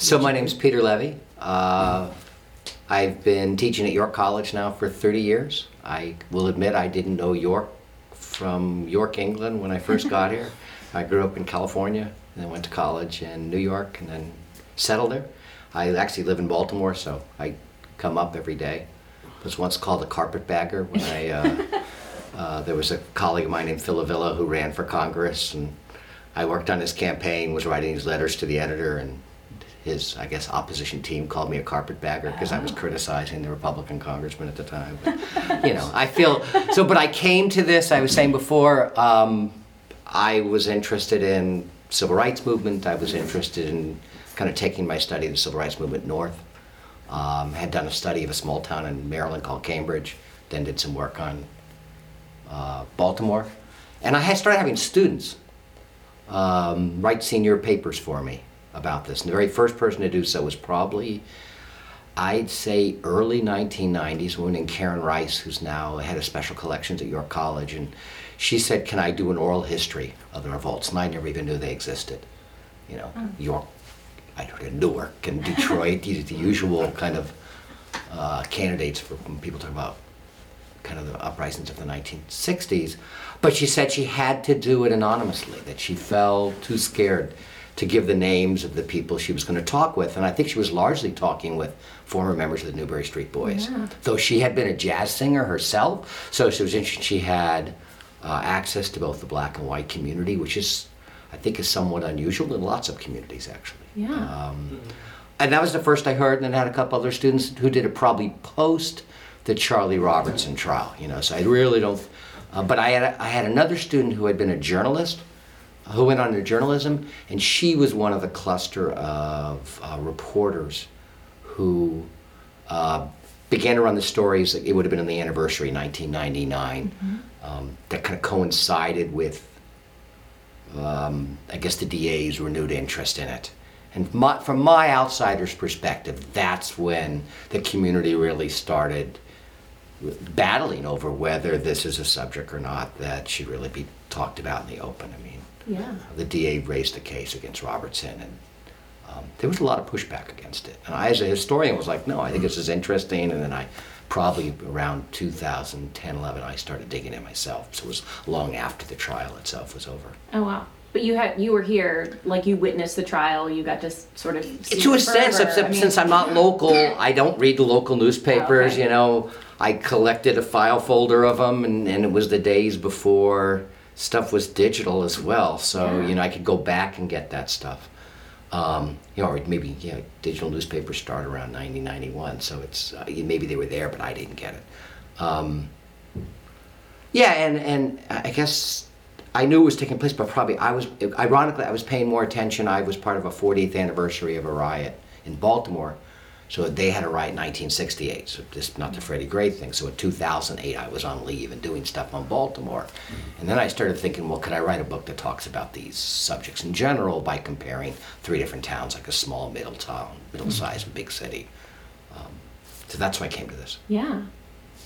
So my name's Peter Levy. Uh, I've been teaching at York College now for 30 years. I will admit I didn't know York from York, England when I first got here. I grew up in California and then went to college in New York and then settled there. I actually live in Baltimore, so I come up every day. Was once called a carpetbagger when I uh, uh, there was a colleague of mine named Phil Avila who ran for Congress, and I worked on his campaign, was writing his letters to the editor, and his, I guess, opposition team called me a carpetbagger because I was criticizing the Republican congressman at the time. But, you know, I feel so. But I came to this. I was saying before. Um, I was interested in civil rights movement. I was interested in kind of taking my study of the civil rights movement north. Um, had done a study of a small town in Maryland called Cambridge. Then did some work on uh, Baltimore, and I had started having students um, write senior papers for me about this. And the very first person to do so was probably, I'd say, early 1990s, a woman named Karen Rice, who's now head of special collections at York College, and she said, "Can I do an oral history of the revolts?" And I never even knew they existed. You know, York, I don't know, Newark and Detroit, these are the usual kind of uh, candidates for when people talk about kind of the uprisings of the 1960s. But she said she had to do it anonymously, that she felt too scared to give the names of the people she was going to talk with. And I think she was largely talking with former members of the Newberry Street Boys. Yeah. Though she had been a jazz singer herself, so she was interesting. She had uh, access to both the black and white community, which is, I think, is somewhat unusual in lots of communities, actually. Yeah. Um, and that was the first I heard, and then I had a couple other students who did it probably post the Charlie Robertson trial. You know, so I really don't. Uh, but I had I had another student who had been a journalist, who went on to journalism, and she was one of the cluster of uh, reporters who uh, began to run the stories. It would have been on the anniversary, 1999, um, that kind of coincided with um, I guess the DA's renewed interest in it. And my, from my outsider's perspective, that's when the community really started battling over whether this is a subject or not that should really be talked about in the open. I mean, Yeah. the DA raised the case against Robertson, and um, there was a lot of pushback against it. And I, as a historian, was like, no, I think this is interesting. And then I probably around 2010, 11, I started digging it myself. So it was long after the trial itself was over. Oh wow. But you had you were here, like you witnessed the trial. You got to sort of see to a sense, except I mean- since I'm not local, I don't read the local newspapers. Okay. You know, I collected a file folder of them, and, and it was the days before stuff was digital as well. So Yeah. you know, I could go back and get that stuff. Um, you know, or maybe yeah, digital newspapers start around 1991, so it's uh, maybe they were there, but I didn't get it. Um, yeah, and and I guess I knew it was taking place, but probably I was ironically I was paying more attention. I was part of a 40th anniversary of a riot in Baltimore, so they had a riot in 1968. So this not the Freddie Gray thing. So in 2008 I was on leave and doing stuff on Baltimore, and then I started thinking, well, could I write a book that talks about these subjects in general by comparing three different towns, like a small middle town, middle-sized and big city. Um, so that's why I came to this. Yeah.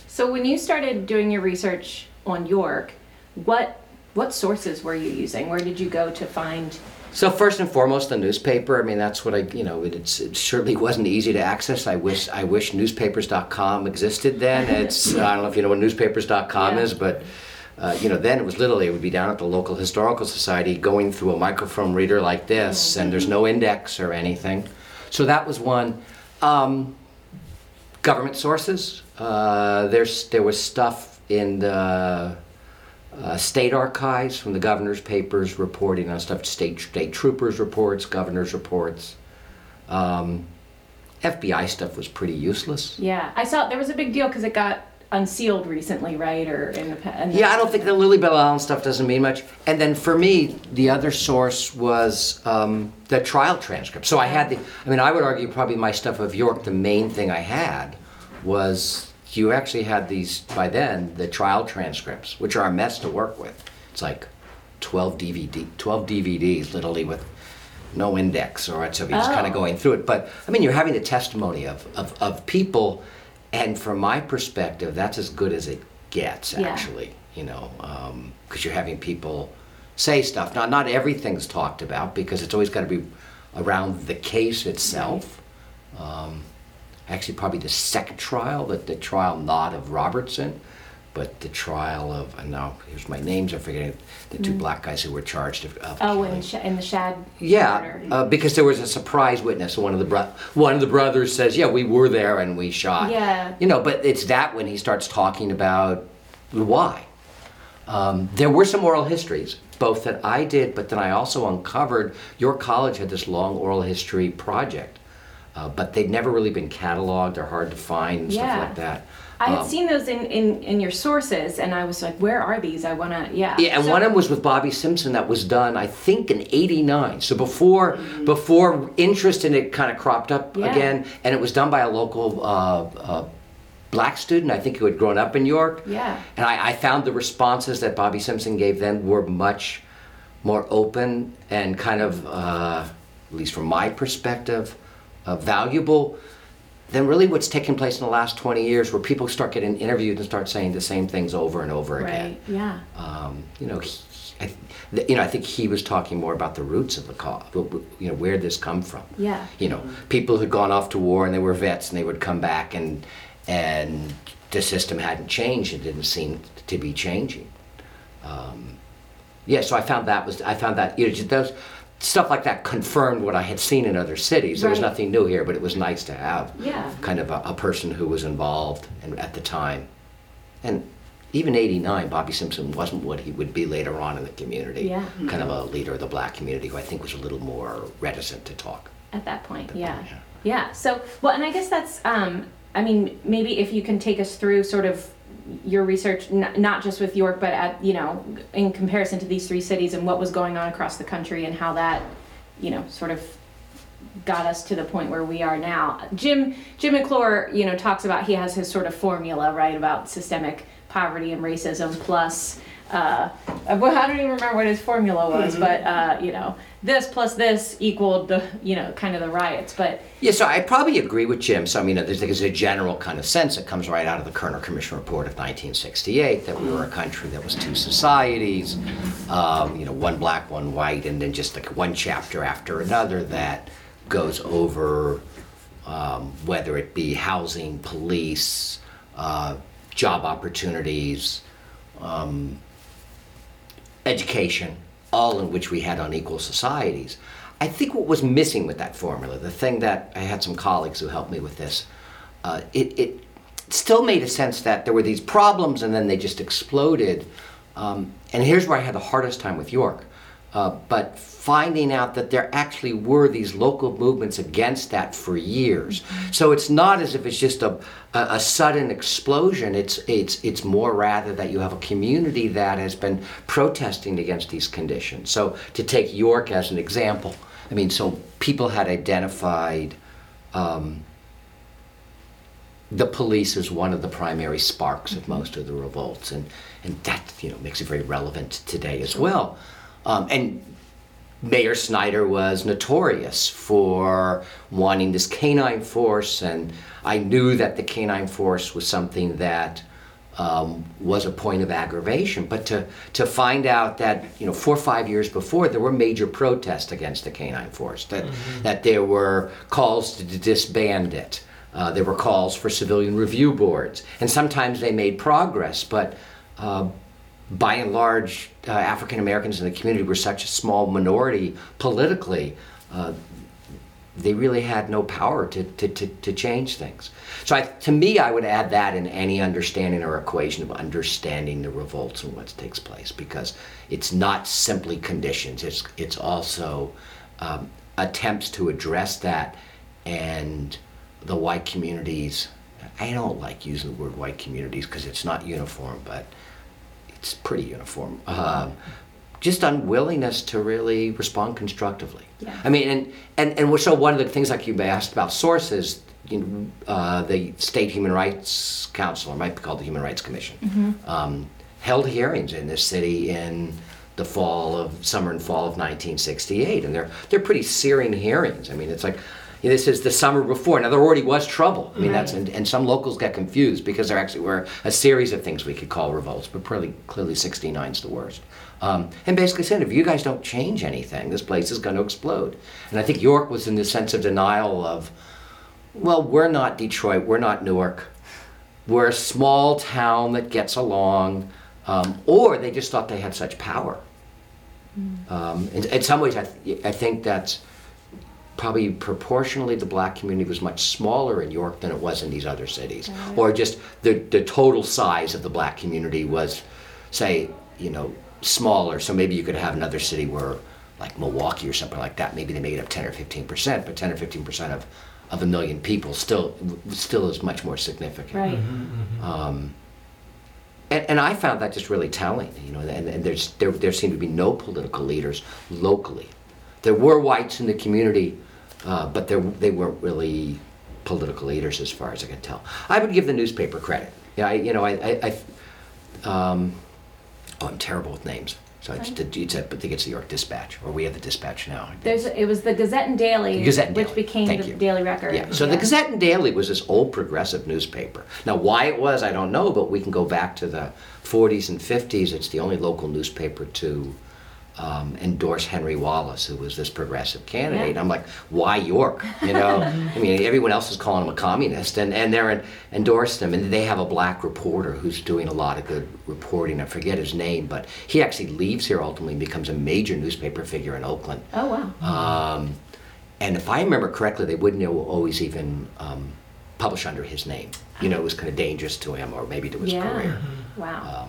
So when you started doing your research on York, what what sources were you using? Where did you go to find? So first and foremost, the newspaper. I mean, that's what I, you know, it, it's, it surely wasn't easy to access. I wish, I wish newspapers.com existed then. It's, I don't know if you know what newspapers.com Yeah. is, but, uh, you know, then it was literally, it would be down at the local historical society going through a microfilm reader like this, and there's no index or anything. So that was one. Um, government sources. Uh, there's, there was stuff in the uh, state archives from the governor's papers reporting on stuff, state, state troopers reports, governor's reports. Um, FBI stuff was pretty useless. Yeah, I saw there was a big deal because it got unsealed recently, right? Or in the pa- and Yeah, I don't think the Lillie Belle Allen stuff doesn't mean much. And then for me, the other source was um, the trial transcript. So I had the, I mean, I would argue probably my stuff of York, the main thing I had was you actually had these, by then, the trial transcripts, which are a mess to work with. It's like 12 DVD, 12 DVDs, literally with no index, or so you're just kind Oh. of going through it. But I mean, you're having the testimony of, of, of people, and from my perspective, that's as good as it gets, Yeah. actually. You know, because you're having people say stuff. Now, not everything's talked about because it's always got to be around the case itself. Um, actually, probably the second trial, but the trial not of Robertson, but the trial of, and now here's my names, I'm forgetting, the two black guys who were charged of, of Oh, killing. and Sh- and the Schaad. Yeah, murder. uh, because there was a surprise witness. One of the bro- one of the brothers says, "Yeah, we were there and we shot." Yeah. You know, but it's that when he starts talking about why. Um, there were some oral histories, both that I did, but then I also uncovered. York College had this long oral history project, uh, but they'd never really been cataloged. They're hard to find and Yeah. stuff like that. I had Um, seen those in, in, in your sources, and I was like, where are these? I want to, yeah. Yeah, and So- one of them was with Bobby Simpson that was done, I think, in '89. So before before interest in it kind of cropped up Yeah. again, and it was done by a local uh, uh, black student, I think, who had grown up in York. Yeah. And I, I found the responses that Bobby Simpson gave then were much more open and kind of, uh, at least from my perspective, uh, valuable than really what's taken place in the last 20 years, where people start getting interviewed and start saying the same things over and over again yeah. um, you know, he, I, th- you know, I think he was talking more about the roots of the cause. You know, where this come from. Yeah. You know, people who'd gone off to war and they were vets and they would come back and and the system hadn't changed. It didn't seem to be changing. Um, yeah, so I found that was I found that you know just those stuff like that confirmed what I had seen in other cities. There was nothing new here, but it was nice to have Yeah. kind of a, a person who was involved and at the time. And even 89, Bobby Simpson wasn't what he would be later on in the community. Yeah. Kind of a leader of the black community who I think was a little more reticent to talk. At that point, that yeah. point, yeah. Yeah. So, well, and I guess that's, um, I mean, maybe if you can take us through sort of your research, n- not just with York, but at, you know, in comparison to these three cities and what was going on across the country and how that, you know, sort of got us to the point where we are now. Jim Jim McClure, you know, talks about he has his sort of formula, right, about systemic poverty and racism plus uh, well, I don't even remember what his formula was, but uh, you know, this plus this equaled the, you know, kind of the riots. But Yeah, so I probably agree with Jim. So, I mean, there's, there's a general kind of sense that comes right out of the Kerner Commission report of 1968 that we were a country that was two societies, um, you know, one black, one white, and then just like one chapter after another that goes over um, whether it be housing, police, uh, job opportunities, um, education, all in which we had unequal societies. I think what was missing with that formula, the thing that I had some colleagues who helped me with this, uh, it, it still made a sense that there were these problems and then they just exploded. Um, and here's where I had the hardest time with York. Uh, but finding out that there actually were these local movements against that for years. So it's not as if it's just a, a, a sudden explosion. It's, it's, it's more rather that you have a community that has been protesting against these conditions. So to take York as an example, I mean, so people had identified um, the police as one of the primary sparks of most of the revolts, and and that you know makes it very relevant today as well. Um, and Mayor Snyder was notorious for wanting this canine force, and I knew that the canine force was something that um, was a point of aggravation. But to, to find out that, you know, four or five years before, there were major protests against the canine force, that, that there were calls to disband it, uh, there were calls for civilian review boards, and sometimes they made progress, but uh, by and large, uh, African Americans in the community were such a small minority politically, uh, they really had no power to, to, to, to change things. So I, to me, I would add that in any understanding or equation of understanding the revolts and what takes place, because it's not simply conditions, it's, it's also um, attempts to address that and the white communities. I don't like using the word white communities because it's not uniform, but it's pretty uniform. Um, just unwillingness to really respond constructively. Yeah. I mean, and, and, and so one of the things like you asked about sources, you know, uh, the State Human Rights Council, or might be called the Human Rights Commission, um, held hearings in this city in the fall of summer and fall of 1968, and they're they're pretty searing hearings. I mean, it's like this is the summer before. Now there already was trouble. I mean, that's and, and some locals get confused because there actually were a series of things we could call revolts, but clearly clearly 69 is the worst. Um, and basically said, if you guys don't change anything, this place is going to explode. And I think York was in the sense of denial of, well, we're not Detroit, we're not Newark, we're a small town that gets along, um, or they just thought they had such power. Um, in, in some ways, I, th- I think that's probably proportionally the black community was much smaller in York than it was in these other cities, or just the the total size of the black community was, say, you know, smaller. So maybe you could have another city where, like Milwaukee or something like that, maybe they made up ten or fifteen percent, but ten or fifteen percent of of a million people still still is much more significant. Right. Um, and, and I found that just really telling, you know, and, and there's, there, there seemed to be no political leaders locally. There were whites in the community, uh, but there, they weren't really political leaders as far as I can tell. I would give the newspaper credit. Yeah, I, you know, I, I, I um, oh, I'm terrible with names. So it's, the, it's a, I think it's the York Dispatch, or we have the Dispatch now. There's it was the Gazette and Daily, Gazette and which Daily. became Thank the you. Daily Record. Yeah, so the Gazette and Daily was this old progressive newspaper. Now, why it was, I don't know, but we can go back to the 40s and 50s. It's the only local newspaper to um, endorse Henry Wallace, who was this progressive candidate. Yeah. I'm like, why York? You know, I mean, everyone else is calling him a communist, and, and they're en- endorsed him. And they have a black reporter who's doing a lot of good reporting. I forget his name, but he actually leaves here ultimately and becomes a major newspaper figure in Oakland. Oh wow. Um, and if I remember correctly, they wouldn't always even um, publish under his name. You know, it was kind of dangerous to him or maybe to his yeah. career. Wow.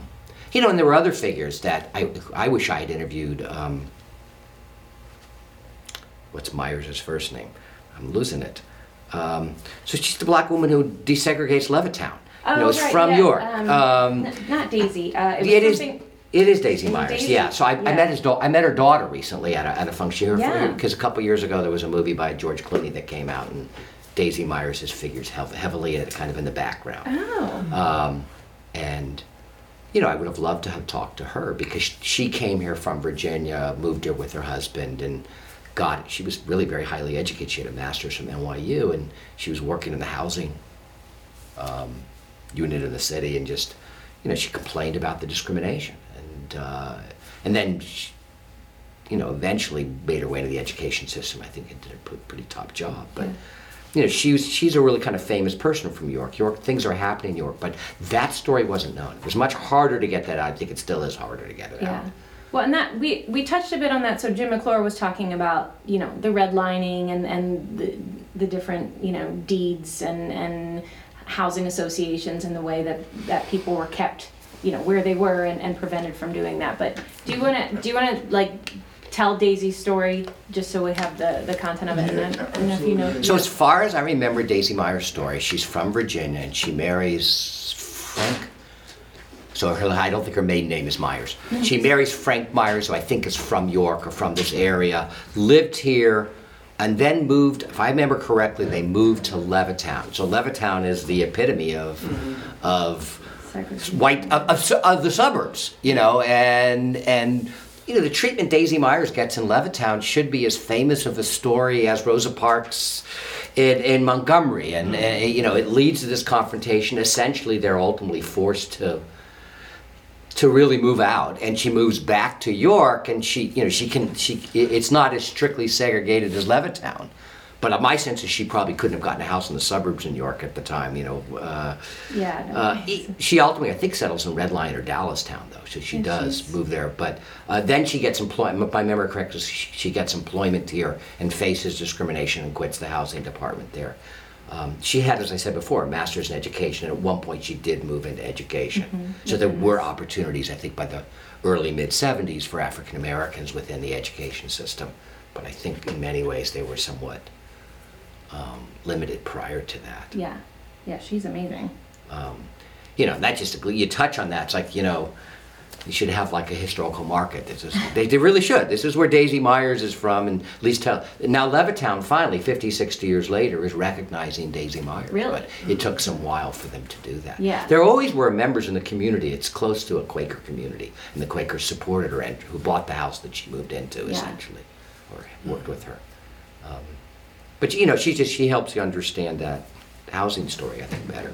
You know, and there were other figures that I, I wish I had interviewed. Um, what's Myers' first name? I'm losing it. Um, so she's the black woman who desegregates Levittown. oh, you know, it's right, from yeah, York. Um, Um, not Daisy. Uh, it was it is. It is Daisy Myers. Daisy? Yeah. So I, I met his daughter. I met her daughter recently at a, at a function Yeah. because a couple years ago there was a movie by George Clooney that came out and Daisy Myers figures heavily in, kind of in the background. Oh. Um, and you know, I would have loved to have talked to her because she came here from Virginia, moved here with her husband, and got. She was really very highly educated. She had a master's from NYU, and she was working in the housing um, unit in the city, and just, you know, she complained about the discrimination, and uh, and then. She, you know, eventually made her way into the education system. I think and did a pretty top job. But you know, she's she's a really kind of famous person from York. York things are happening in New York, but that story wasn't known. It was much harder to get that out. I think it still is harder to get it Yeah. out. Well, and that we we touched a bit on that. So Jim McClure was talking about you know the redlining and and the the different you know deeds and and housing associations and the way that that people were kept you know where they were and, and prevented from doing that. But do you want to do you want to like tell Daisy's story just so we have the the content of it? and then, I if you know. So as far as I remember Daisy Meyer's story, she's from Virginia and she marries Frank. So her, I don't think her maiden name is Myers. She marries Frank Myers, who I think is from York or from this area, lived here, and then moved, if I remember correctly, they moved to Levittown. So Levittown is the epitome of, mm-hmm. of white of, of, su- of the suburbs, you know, and and you know the treatment Daisy Myers gets in Levittown should be as famous of a story as Rosa Parks in, in Montgomery, and uh, you know it leads to this confrontation. Essentially, they're ultimately forced to to really move out. And she moves back to york and she you know she can she it's not as strictly segregated as levittown but my sense is she probably couldn't have gotten a house in the suburbs in york at the time you know uh, Yeah. no, uh, she ultimately, I think, settles in Red Lion or Dallastown, though. So she Yeah, does she's- move there. But uh, then she gets employment. If my memory correct, she, she gets employment here and faces discrimination and quits the housing department there. Um, she had, as I said before, a master's in education, and at one point she did move into education. Mm-hmm. So there were opportunities, I think, by the early mid 70s for African Americans within the education system. But I think in many ways they were somewhat um, limited prior to that yeah. Yeah. She's amazing. um, you know, that just you touch on that. It's like you know, you should have like a historical market. This is they, they really should. This is where Daisy Myers is from, and at least tell now Levittown finally 50, 60 years later is recognizing Daisy Myers. Really? but it took some while for them to do that. Yeah. there always were members in the community. It's close to a Quaker community, and the Quakers supported her and who bought the house that she moved into Yeah. essentially, or worked with her. Um, but you know, she just she helps you understand that housing story, I think, better.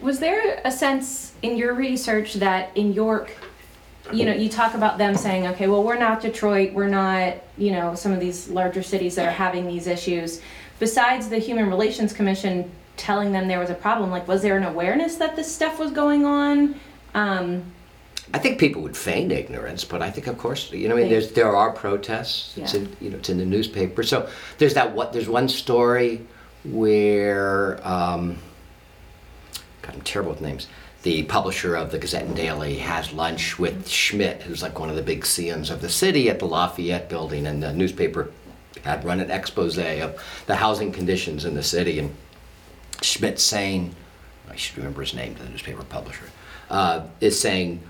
Was there a sense in your research that in York, you know, you talk about them saying, okay, well, we're not Detroit, we're not, you know, some of these larger cities that are having these issues. Besides the Human Relations Commission telling them there was a problem, like, was there an awareness that this stuff was going on? Um, I think people would feign ignorance, but I think, of course, you know, I mean, there's there are protests. It's Yeah. in, you know, it's in the newspaper. So there's that. What there's one story where, um, God, I'm terrible with names. The publisher of the Gazette and Daily has lunch with Schmidt, who's like one of the big CNs of the city, at the Lafayette Building, and the newspaper had run an expose of the housing conditions in the city, and Schmidt saying, I should remember his name, the newspaper publisher, uh, is saying,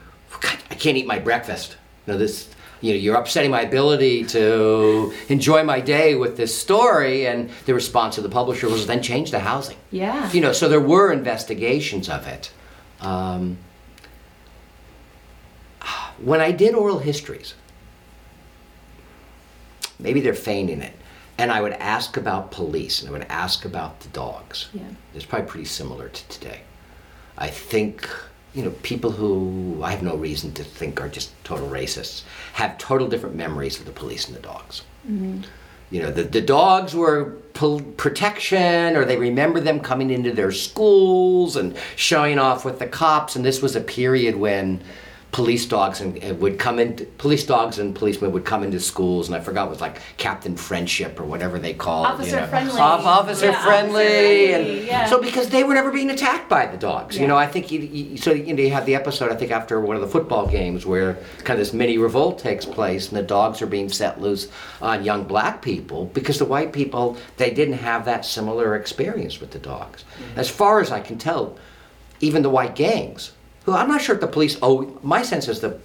God, I can't eat my breakfast. You know, this, you know, you're upsetting my ability to enjoy my day with this story. And the response of the publisher was then change the housing. yeah. You know, so there were investigations of it. Um, when I did oral histories, maybe they're feigning it, and I would ask about police and I would ask about the dogs. Yeah. It's probably pretty similar to today. I think, you know, people who I have no reason to think are just total racists have total different memories of the police and the dogs. Mm-hmm. You know, the, the dogs were pol- protection, or they remember them coming into their schools and showing off with the cops. And this was a period when police dogs and, and would come in, police dogs and policemen would come into schools, and I forgot it was like Captain Friendship or whatever they called. Officer you know. friendly. Off- officer Yeah, officer friendly, friendly, and yeah. so because they were never being attacked by the dogs. You know, I think you, you so you know you have the episode I think after one of the football games where kind of this mini revolt takes place and the dogs are being set loose on young black people because the white people they didn't have that similar experience with the dogs. Mm-hmm. As far as I can tell, even the white gangs, who I'm not sure if the police. Oh, my sense is the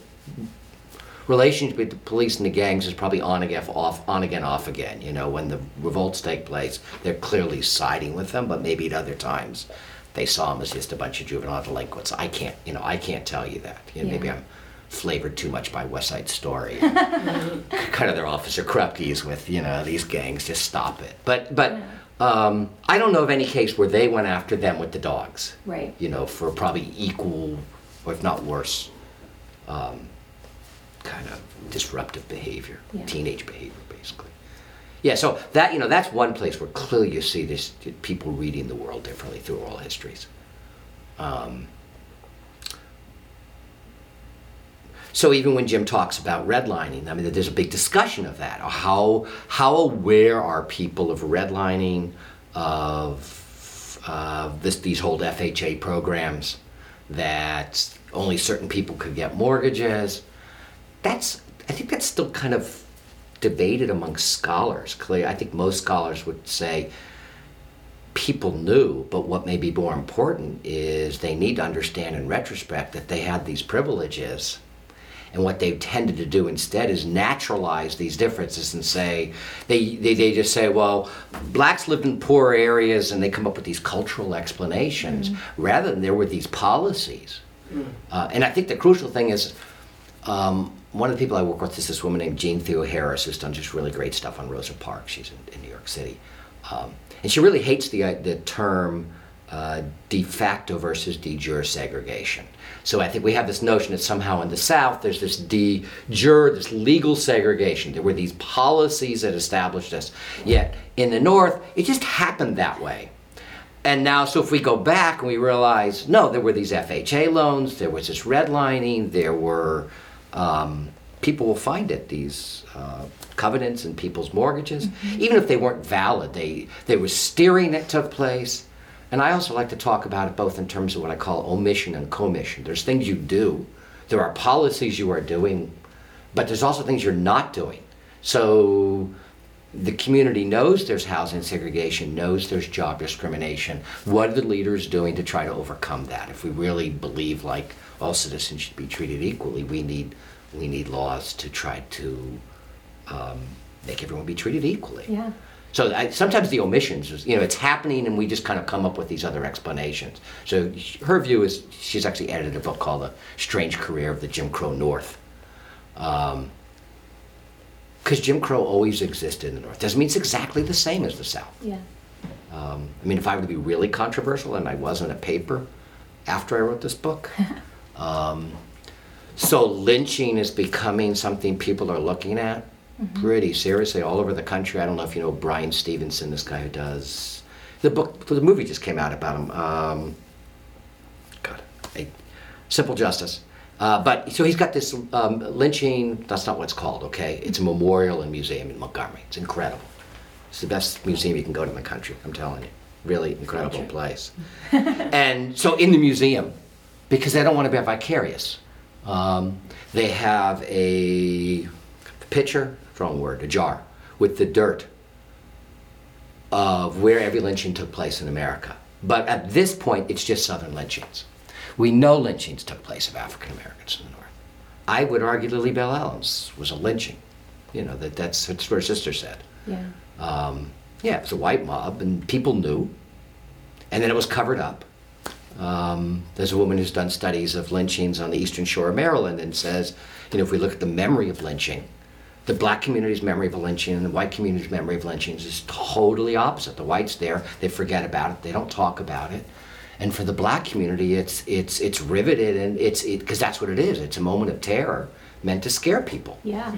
relationship between the police and the gangs is probably on again, off, on again, off again. You know, when the revolts take place, they're clearly siding with them, but maybe at other times they saw them as just a bunch of juvenile delinquents. I can't, you know, I can't tell you that. You know, Maybe I'm flavored too much by West Side Story. kind of their Officer Krupke's with, you know, these gangs, just stop it. But, but. Um, I don't know of any case where they went after them with the dogs Right. you know, for probably equal, or if not worse, um, kind of disruptive behavior, Yeah. teenage behavior, basically. Yeah, so that you know that's one place where clearly you see this people reading the world differently through oral histories. Um, so even when Jim talks about redlining, I mean, there's a big discussion of that. How how aware are people of redlining, of uh, this these whole FHA programs, that only certain people could get mortgages? That's I think that's still kind of debated among scholars. Clearly, I think most scholars would say people knew, but what may be more important is they need to understand in retrospect that they had these privileges. And what they've tended to do instead is naturalize these differences and say, they, they, they just say, well, blacks lived in poor areas and they come up with these cultural explanations rather than there were these policies. Uh, and I think the crucial thing is um, one of the people I work with is this woman named Jeanne Theoharis, who's done just really great stuff on Rosa Parks. She's in, in New York City. Um, and she really hates the, uh, the term uh, de facto versus de jure segregation. So I think we have this notion that somehow in the South there's this de jure, this legal segregation. There were these policies that established this. Yet in the North, it just happened that way. And now, so if we go back and we realize, no, there were these FHA loans, there was this redlining, there were, um, people will find it, these uh, covenants in people's mortgages. Even if they weren't valid, they, there was steering that took place. And I also like to talk about it both in terms of what I call omission and commission. There's things you do, there are policies you are doing, but there's also things you're not doing. So the community knows there's housing segregation, knows there's job discrimination. What are the leaders doing to try to overcome that? If we really believe like all citizens should be treated equally, we need we need laws to try to um, make everyone be treated equally. Yeah. So I, sometimes the omissions, is, you know, it's happening, and we just kind of come up with these other explanations. So her view is she's actually edited a book called "The Strange Career of the Jim Crow North," because Jim Crow always existed in the North. Doesn't mean it's exactly the same as the South. Yeah. Um, I mean, if I were to be really controversial, and I was in a paper after I wrote this book, um, So lynching is becoming something people are looking at pretty seriously all over the country. I don't know if you know Bryan Stevenson, this guy who does the book. The movie just came out about him. Um, God, a Simple Justice. Uh, but so he's got this um, lynching. That's not what it's called. Okay, it's a memorial and museum in Montgomery. It's incredible. It's the best museum you can go to in the country. I'm telling you, really incredible place. and so in the museum, because they don't want to be vicarious, um, they have a pitcher, wrong word, a jar with the dirt of where every lynching took place in America. But at this point, it's just Southern lynchings. We know lynchings took place of African Americans in the North. I would argue Lillie Belle Allen's was a lynching. You know, that, that's, that's what her sister said. Yeah. Um, yeah, it was a white mob, and people knew. And then it was covered up. Um, there's a woman who's done studies of lynchings on the eastern shore of Maryland and says, you know, if we look at the memory of lynching, the black community's memory of a lynching and the white community's memory of lynchings is totally opposite. The whites there, they forget about it, they don't talk about it. And for the black community, it's it's it's riveted and it's because that's what it is. It's a moment of terror meant to scare people. Yeah.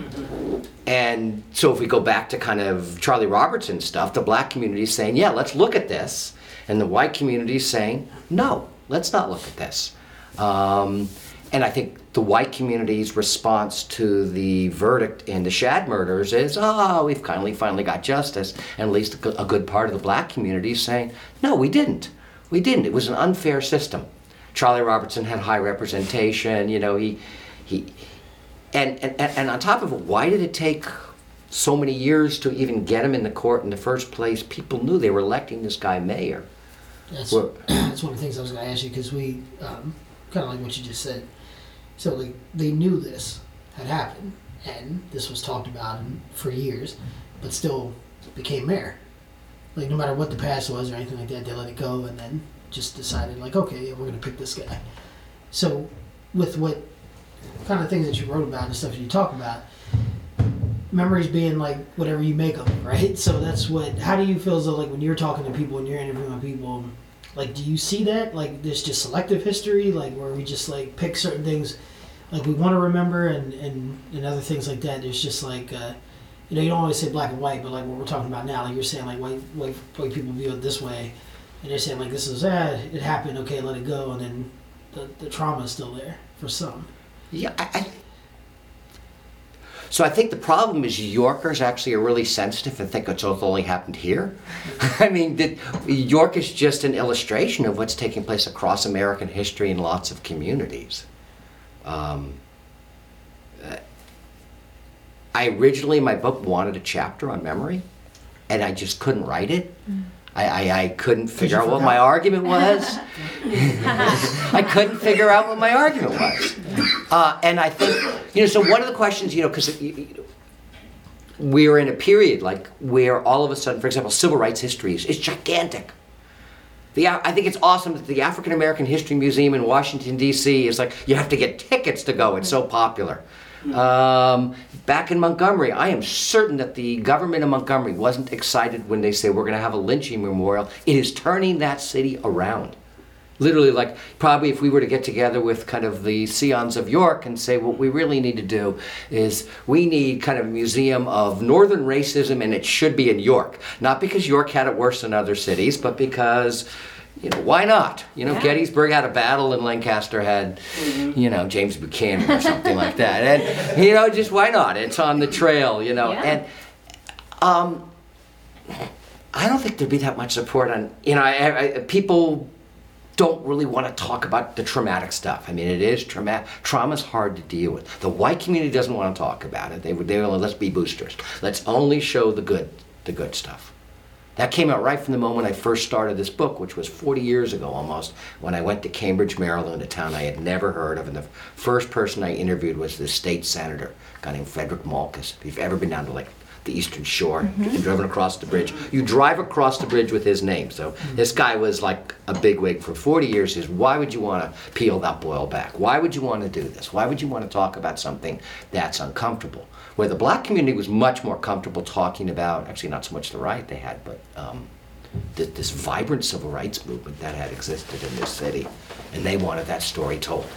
And so if we go back to kind of Charlie Robertson stuff, the black community is saying, yeah, let's look at this. And the white community is saying, no, let's not look at this. Um, and I think the white community's response to the verdict in the Schaad murders is, oh, we've finally, finally got justice. And at least a good- a good part of the black community is saying, no, we didn't. We didn't. It was an unfair system. Charlie Robertson had high representation. You know, he, he, and, and, and on top of it, why did it take so many years to even get him in the court in the first place? People knew they were electing this guy mayor. That's Well- that's one of the things I was going to ask you because we um, kind of like what you just said. So like they knew this had happened and this was talked about for years, but still became mayor. Like no matter what the past was or anything like that, they let it go and then just decided like okay, yeah, we're going to pick this guy. So with what kind of things that you wrote about and stuff that you talk about, memories being like whatever you make of them, right? So that's what. How do you feel as though like when you're talking to people and you're interviewing people, like do you see that like there's just selective history, like where we just like pick certain things, like we want to remember, and and and other things like that. There's just like. Uh, you know, you don't always say black and white, but like what we're talking about now, like you're saying, like white white white people view it this way, and they're saying like this is ah, it happened, okay, let it go, and then the, the trauma is still there for some. Yeah, I, I, so I think the problem is Yorkers actually are really sensitive and think it's only happened here. I mean, the, York is just an illustration of what's taking place across American history in lots of communities. Um, uh, I originally, my book wanted a chapter on memory, and I just couldn't write it. I, I, I couldn't figure you out what my argument was. I couldn't figure out what my argument was. Uh, and I think, you know, so one of the questions, you know, because we're in a period like where all of a sudden, for example, civil rights history is, is gigantic. The, I think it's awesome that the African American History Museum in Washington, D.C. is like, you have to get tickets to go, it's so popular. Um, back in Montgomery, I am certain that the government of Montgomery wasn't excited when they say we're going to have a lynching memorial. It is turning that city around. Literally, like, probably if we were to get together with kind of the Scions of York and say, what we really need to do is we need kind of a museum of northern racism, and it should be in York. Not because York had it worse than other cities, but because, you know, why not? You know, Yeah. Gettysburg had a battle, and Lancaster had, you know, James Buchanan or something like that. And, you know, just why not? It's on the trail, you know. Yeah. And, um, I don't think there'd be that much support on, you know, I, I, people don't really want to talk about the traumatic stuff. I mean, it is trauma. Trauma's hard to deal with. The white community doesn't want to talk about it. They would, they will, let's be boosters. Let's only show the good, the good stuff. That came out right from the moment I first started this book, which was 40 years ago almost, when I went to Cambridge, Maryland, a town I had never heard of. And the first person I interviewed was the state senator, a guy named Frederick Malkus. If you've ever been down to like the Eastern Shore and driven across the bridge, you drive across the bridge with his name. So this guy was like a bigwig for 40 years. Is why would you want to peel that boil back? Why would you want to do this? Why would you want to talk about something that's uncomfortable? Where the black community was much more comfortable talking about, actually not so much the right they had, but um, th- this vibrant civil rights movement that had existed in this city, and they wanted that story told.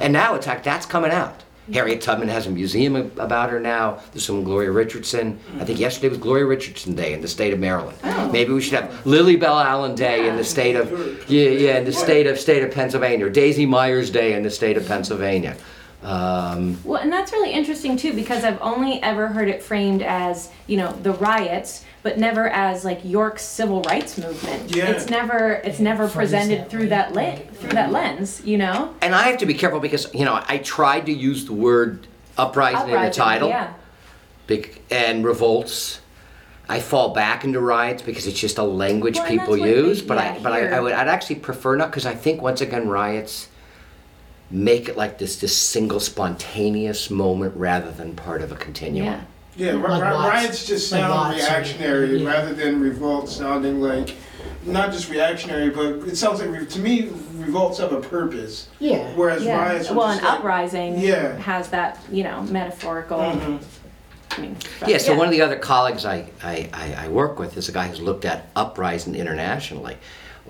And now, it's like that's coming out. Harriet Tubman has a museum about her now. There's some Gloria Richardson. I think yesterday was Gloria Richardson Day in the state of Maryland. Maybe we should have Lillie Belle Allen Day in the state of yeah yeah in the state of state of Pennsylvania. Or Daisy Myers Day in the state of Pennsylvania. Um, Well, and that's really interesting too because I've only ever heard it framed as, you know, the riots, but never as like York's civil rights movement. Yeah. It's never it's never presented through that lens through that lens, you know? and I have to be careful because you know I tried to use the word uprising, in the Uprising, title. Yeah. bec- and revolts. I fall back into riots because it's just a language Well, and people that's what they- use. But I, yeah, but I, I here. would, I'd actually prefer not because I think once again riots make it like this, this single spontaneous moment rather than part of a continuum. Yeah. Yeah, ri- Like ri- lots- riots just like sound lots of- reactionary yeah. rather than revolt sounding like, not just reactionary, but it sounds like, re- to me, revolts have a purpose. Yeah. Whereas Yeah. riots are Well, just an like, uprising Yeah. has that, you know, metaphorical. Mhm. I mean, Yeah, so one of the other colleagues I, I, I, I work with is a guy who's looked at uprising internationally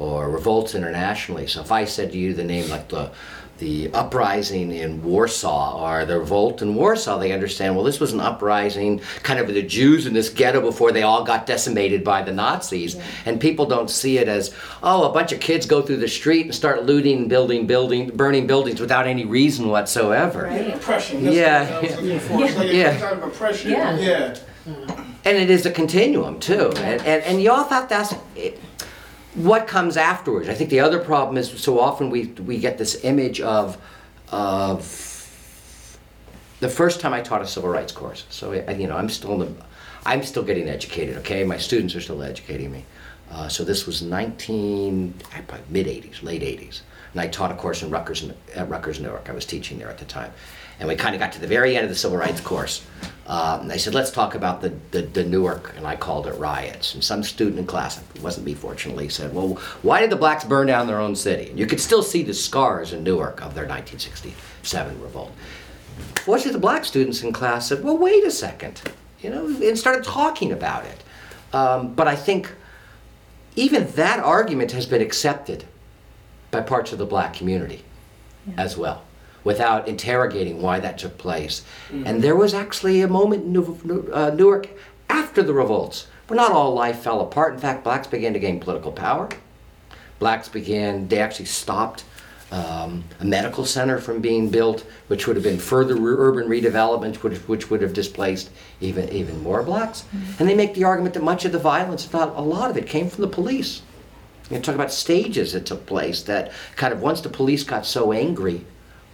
or revolts internationally. So if I said to you the name like the the uprising in Warsaw or the revolt in Warsaw, they understand, well, this was an uprising kind of the Jews in this ghetto before they all got decimated by the Nazis. And people don't see it as, oh, a bunch of kids go through the street and start looting, building, building, burning buildings without any reason whatsoever. Right. Yeah, oppression. That's Yeah, what I yeah. looking for. It's like Yeah. a kind of oppression. Yeah. Yeah. And it is a continuum too. And, and, and you all thought that's it, what comes afterwards. I think the other problem is so often we, we get this image of, of the first time I taught a civil rights course. So, you know, I'm still the, I'm still getting educated, okay? My students are still educating me. Uh, so this was 19, mid 80s, late 80s. And I taught a course in Rutgers, at Rutgers, Newark. I was teaching there at the time. And we kind of got to the very end of the civil rights course. Uh, and I said, let's talk about the, the, the Newark, and I called it riots. And some student in class, it wasn't me fortunately, said, well, why did the blacks burn down their own city? And you could still see the scars in Newark of their 1967 revolt. Fortunately, the black students in class said, well, wait a second, you know, and started talking about it. Um, but I think even that argument has been accepted by parts of the black community as well, without interrogating why that took place. And there was actually a moment in New- uh, Newark after the revolts where not all life fell apart. In fact, blacks began to gain political power. Blacks began, they actually stopped um, a medical center from being built, which would have been further re- urban redevelopment, which, which would have displaced even, even more blacks. And they make the argument that much of the violence, if not a lot of it, came from the police. You talk about stages that took place that kind of once the police got so angry,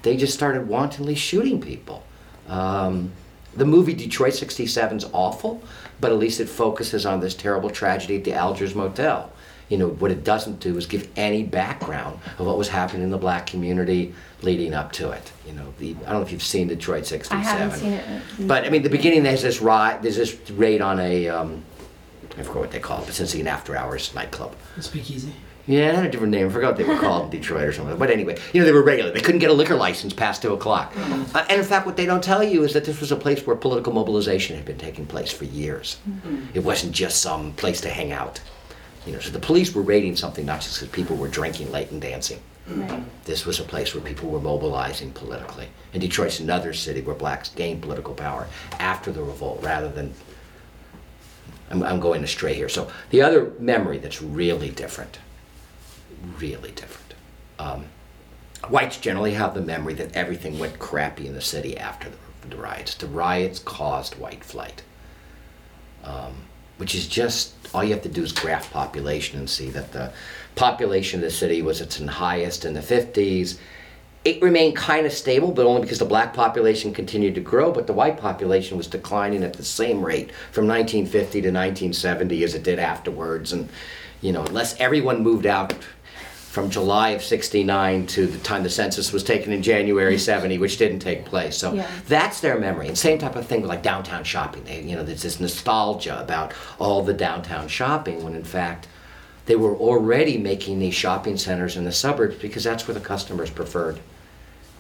they just started wantonly shooting people. Um, the movie Detroit 67 is awful, but at least it focuses on this terrible tragedy at the Algiers Motel. You know, what it doesn't do is give any background of what was happening in the black community leading up to it. You know, the, I don't know if you've seen Detroit 67. I haven't seen it. But I mean, the beginning there's this riot, there's this raid on a, um, I forgot what they call it, but it's an after hours nightclub. Speakeasy. Yeah, it had a different name. I forgot what they were called in Detroit or something. But anyway, you know, they were regular. They couldn't get a liquor license past 2 o'clock. Hmm. Uh, and in fact, what they don't tell you is that this was a place where political mobilization had been taking place for years. Hmm. It wasn't just some place to hang out. You know, so the police were raiding something not just because people were drinking late and dancing. Hmm. Right. This was a place where people were mobilizing politically. And Detroit's another city where blacks gained political power after the revolt rather than. I'm, I'm going astray here. So the other memory that's really different, really different. Um, whites generally have the memory that everything went crappy in the city after the, the riots. The riots caused white flight, um, which is just all you have to do is graph population and see that the population of the city was its highest in the 50s. It remained kind of stable, but only because the black population continued to grow, but the white population was declining at the same rate from 1950 to 1970 as it did afterwards. And, you know, unless everyone moved out from July of 69 to the time the census was taken in January 70, which didn't take place. So Yeah. that's their memory. And same type of thing with like downtown shopping. They, you know, there's this nostalgia about all the downtown shopping when in fact they were already making these shopping centers in the suburbs because that's where the customers preferred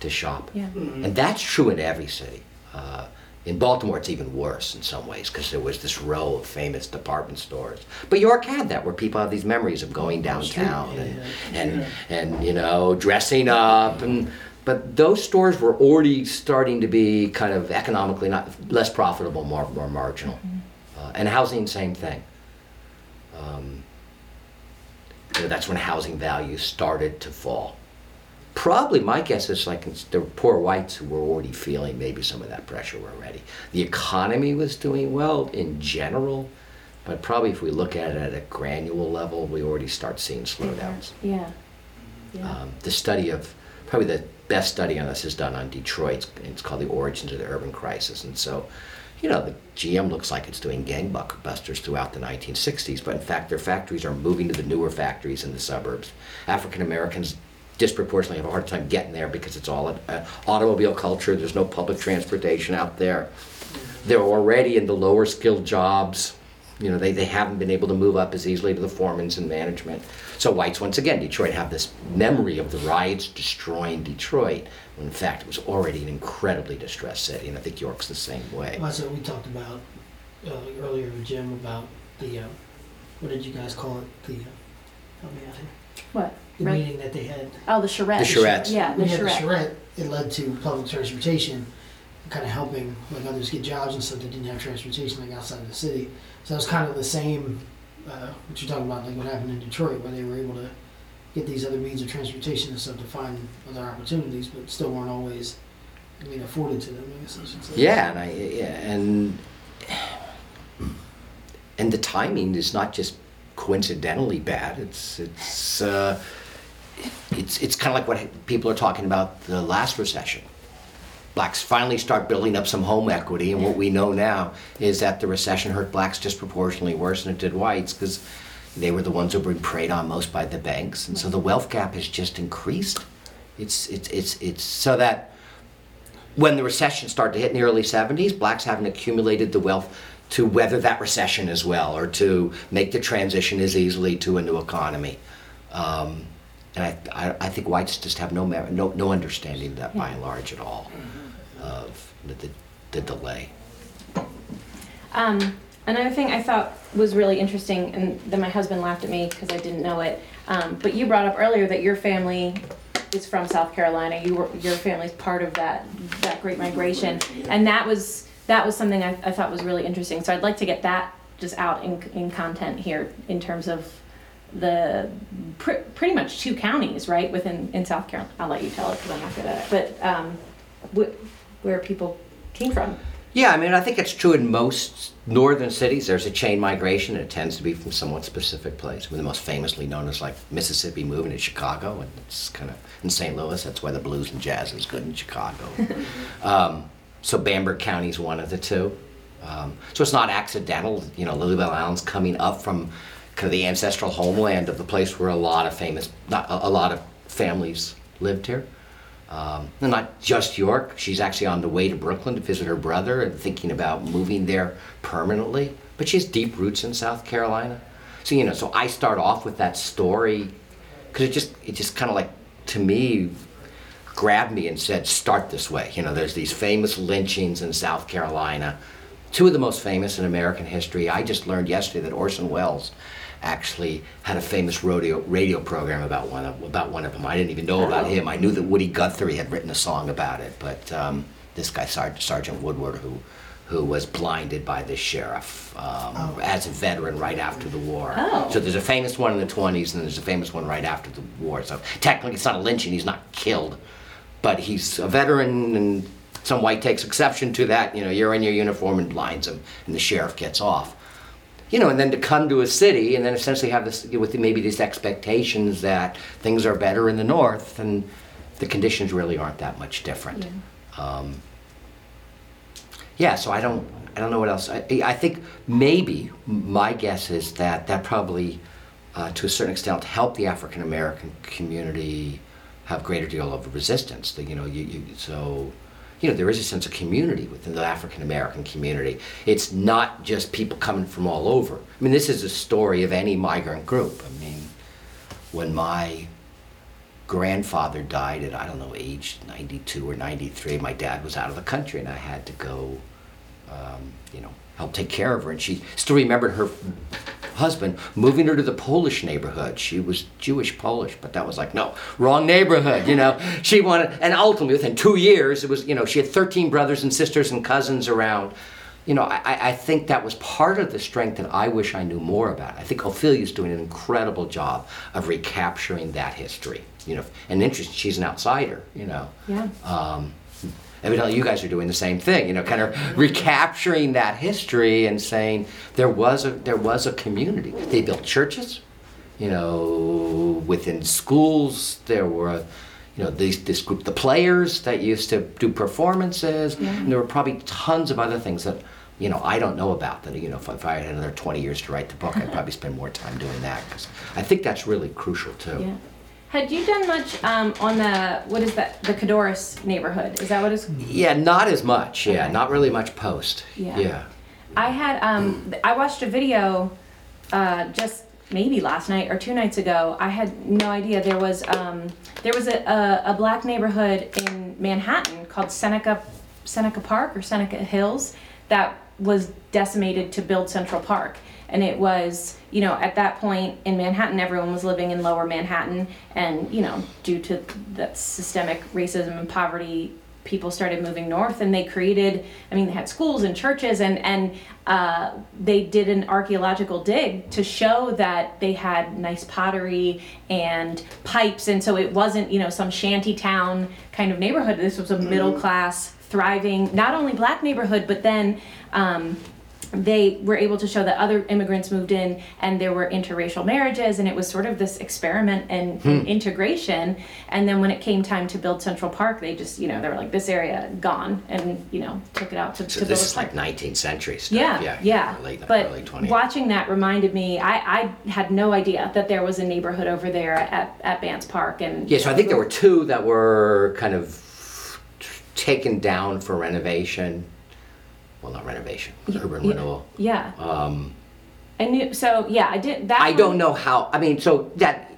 to shop. Yeah. And that's true in every city. Uh, in Baltimore, it's even worse in some ways because there was this row of famous department stores. But York had that, where people have these memories of going downtown and, and, and you know dressing up and but those stores were already starting to be kind of economically not less profitable, more more marginal. Uh, and housing, same thing. Um, you know, that's when housing values started to fall. Probably my guess is like the poor whites who were already feeling maybe some of that pressure already. The economy was doing well in general, but probably if we look at it at a granular level, we already start seeing slowdowns. Yeah. Yeah. Um, the study of probably the best study on this is done on Detroit. It's called the Origins of the Urban Crisis, and so. You know, the GM looks like it's doing gangbusters throughout the 1960s, but in fact, their factories are moving to the newer factories in the suburbs. African Americans disproportionately have a hard time getting there because it's all an automobile culture. There's no public transportation out there. They're already in the lower skilled jobs. You know, they, they haven't been able to move up as easily to the foremans and management. So whites, once again, Detroit have this memory of the riots destroying Detroit, when in fact it was already an incredibly distressed city, and I think York's the same way. Well, That's what we talked about uh, earlier with Jim about the, uh, what did you guys call it? The, uh, help me out here. What? The Right. meeting that they had. Oh, the charrette. The charrettes. Yeah, the When you had charrette. the charrette, it led to public transportation, kind of helping like others get jobs and stuff that didn't have transportation like outside of the city. So it was kind of the same, uh, what you're talking about, like what happened in Detroit, where they were able to get these other means of transportation and stuff to find other opportunities, but still weren't always, I mean, afforded to them. I guess I should say. Yeah, and I yeah, and and the timing is not just coincidentally bad. It's it's uh, it's it's kind of like what people are talking about the last recession. Blacks finally start building up some home equity, and what we know now is that the recession hurt blacks disproportionately worse than it did whites because they were the ones who were preyed on most by the banks, and so the wealth gap has just increased. It's it's it's it's so that when the recession started to hit in the early 70s, blacks haven't accumulated the wealth to weather that recession as well or to make the transition as easily to a new economy. Um, and I, I, I think whites just have no, mer- no, no understanding of that by and large at all of the, the, the delay. Um, another thing I thought was really interesting, and then my husband laughed at me because I didn't know it. Um, but you brought up earlier that your family is from South Carolina. You were your family's part of that that Great Migration, and that was that was something I, I thought was really interesting. So I'd like to get that just out in in content here in terms of the pr- pretty much two counties right within in South Carolina. I'll let you tell it because I'm not good at it. But um, wh- where people came from. Yeah, I mean, I think it's true in most northern cities. There's a chain migration, and it tends to be from somewhat specific place. I mean, the most famously known is like Mississippi moving to Chicago, and it's kind of in St. Louis. That's why the blues and jazz is good in Chicago. um, so Bamberg County is one of the two. Um, so it's not accidental. You know, Lillie Belle Allen's coming up from kind of the ancestral homeland of the place where a lot of famous, not a, a lot of families lived here. Um, and not just York. She's actually on the way to Brooklyn to visit her brother and thinking about moving there permanently. But she has deep roots in South Carolina. So you know, so I start off with that story because it just it just kind of like to me grabbed me and said, "Start this way." You know, there's these famous lynchings in South Carolina, two of the most famous in American history. I just learned yesterday that Orson Welles actually had a famous radio radio program about one of about one of them. I didn't even know about him. I knew that Woody Guthrie had written a song about it, but um, this guy Sergeant, Sergeant Woodard, who who was blinded by the sheriff um, as a veteran right after the war. Oh. So there's a famous one in the 20s, and there's a famous one right after the war. So technically, it's not a lynching. He's not killed, but he's a veteran, and some white takes exception to that. You know, you're in your uniform and blinds him, and the sheriff gets off you know, and then to come to a city and then essentially have this with maybe these expectations that things are better in the north, and the conditions really aren't that much different. Um, yeah, so I don't, I don't know what else. I, I think maybe my guess is that that probably, uh, to a certain extent, helped the African American community have greater deal of resistance. You know, you, you so you know, there is a sense of community within the African American community. It's not just people coming from all over. I mean, this is a story of any migrant group. I mean, when my grandfather died at, I don't know, age 92 or 93, my dad was out of the country and I had to go, um, you know, help take care of her. And she still remembered her husband, moving her to the Polish neighborhood. She was Jewish Polish, but that was like, no, wrong neighborhood, you know. She wanted, and ultimately within two years, it was, you know, she had 13 brothers and sisters and cousins around. You know, I, I think that was part of the strength that I wish I knew more about. I think Ophelia's doing an incredible job of recapturing that history. You know, and interesting, she's an outsider, you know. Yeah. Um, evidently, you guys are doing the same thing. You know, kind of recapturing that history and saying there was a there was a community. They built churches. You know, within schools there were. You know, these, this group, the players that used to do performances, Yeah. and there were probably tons of other things that, you know, I don't know about. That you know, if, if I had another 20 years to write the book, I'd probably spend more time doing that because I think that's really crucial too. Yeah. Had you done much um, on the what is that the Codorus neighborhood? Is that what it's? Yeah, not as much. Yeah, Okay. not really much post. Yeah. Yeah. I had um, I watched a video uh, just maybe last night or two nights ago. I had no idea there was um, there was a, a, a black neighborhood in Manhattan called Seneca Seneca Park or Seneca Hills that was decimated to build Central Park. And it was, you know, at that point in Manhattan, everyone was living in lower Manhattan. And, you know, due to that systemic racism and poverty, people started moving north and they created i mean they had schools and churches and and uh, they did an archaeological dig to show that they had nice pottery and pipes. And so it wasn't you know some shanty town kind of neighborhood. This was a middle class thriving not only black neighborhood but then um, they were able to show that other immigrants moved in and there were interracial marriages and it was sort of this experiment in, in hmm. integration and then when it came time to build central park they just you know they were like this area gone and you know took it out to, So to this is like 19th century stuff. yeah Yeah. yeah, Late, but early 20th. watching that reminded me I, I had no idea that there was a neighborhood over there at, at Bance Park and Yeah, so I think there were two that were kind of taken down for renovation. Well, not renovation, urban yeah, renewal. yeah Um, I knew so yeah I did that I one- don't know how. I mean, so that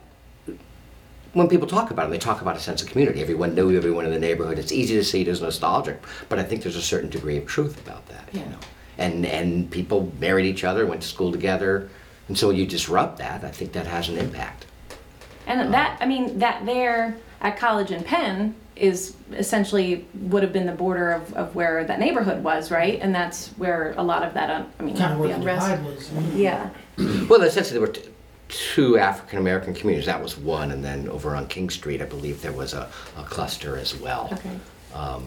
when people talk about it, they talk about a sense of community. Everyone knew everyone in the neighborhood. It's easy to see it as nostalgic, but I think there's a certain degree of truth about that. You Yeah. know, and and people married each other, went to school together, and so you disrupt that, I think that has an impact. And that, I mean, that there at College in Penn is essentially would have been the border of, of where that neighborhood was, right? And that's where a lot of that, un- I mean, Kind of the where the unrest. divide was. Yeah, Well, essentially, there were t- two African American communities. That was one, and then over on King Street, I believe there was a, a cluster as well. okay. Um,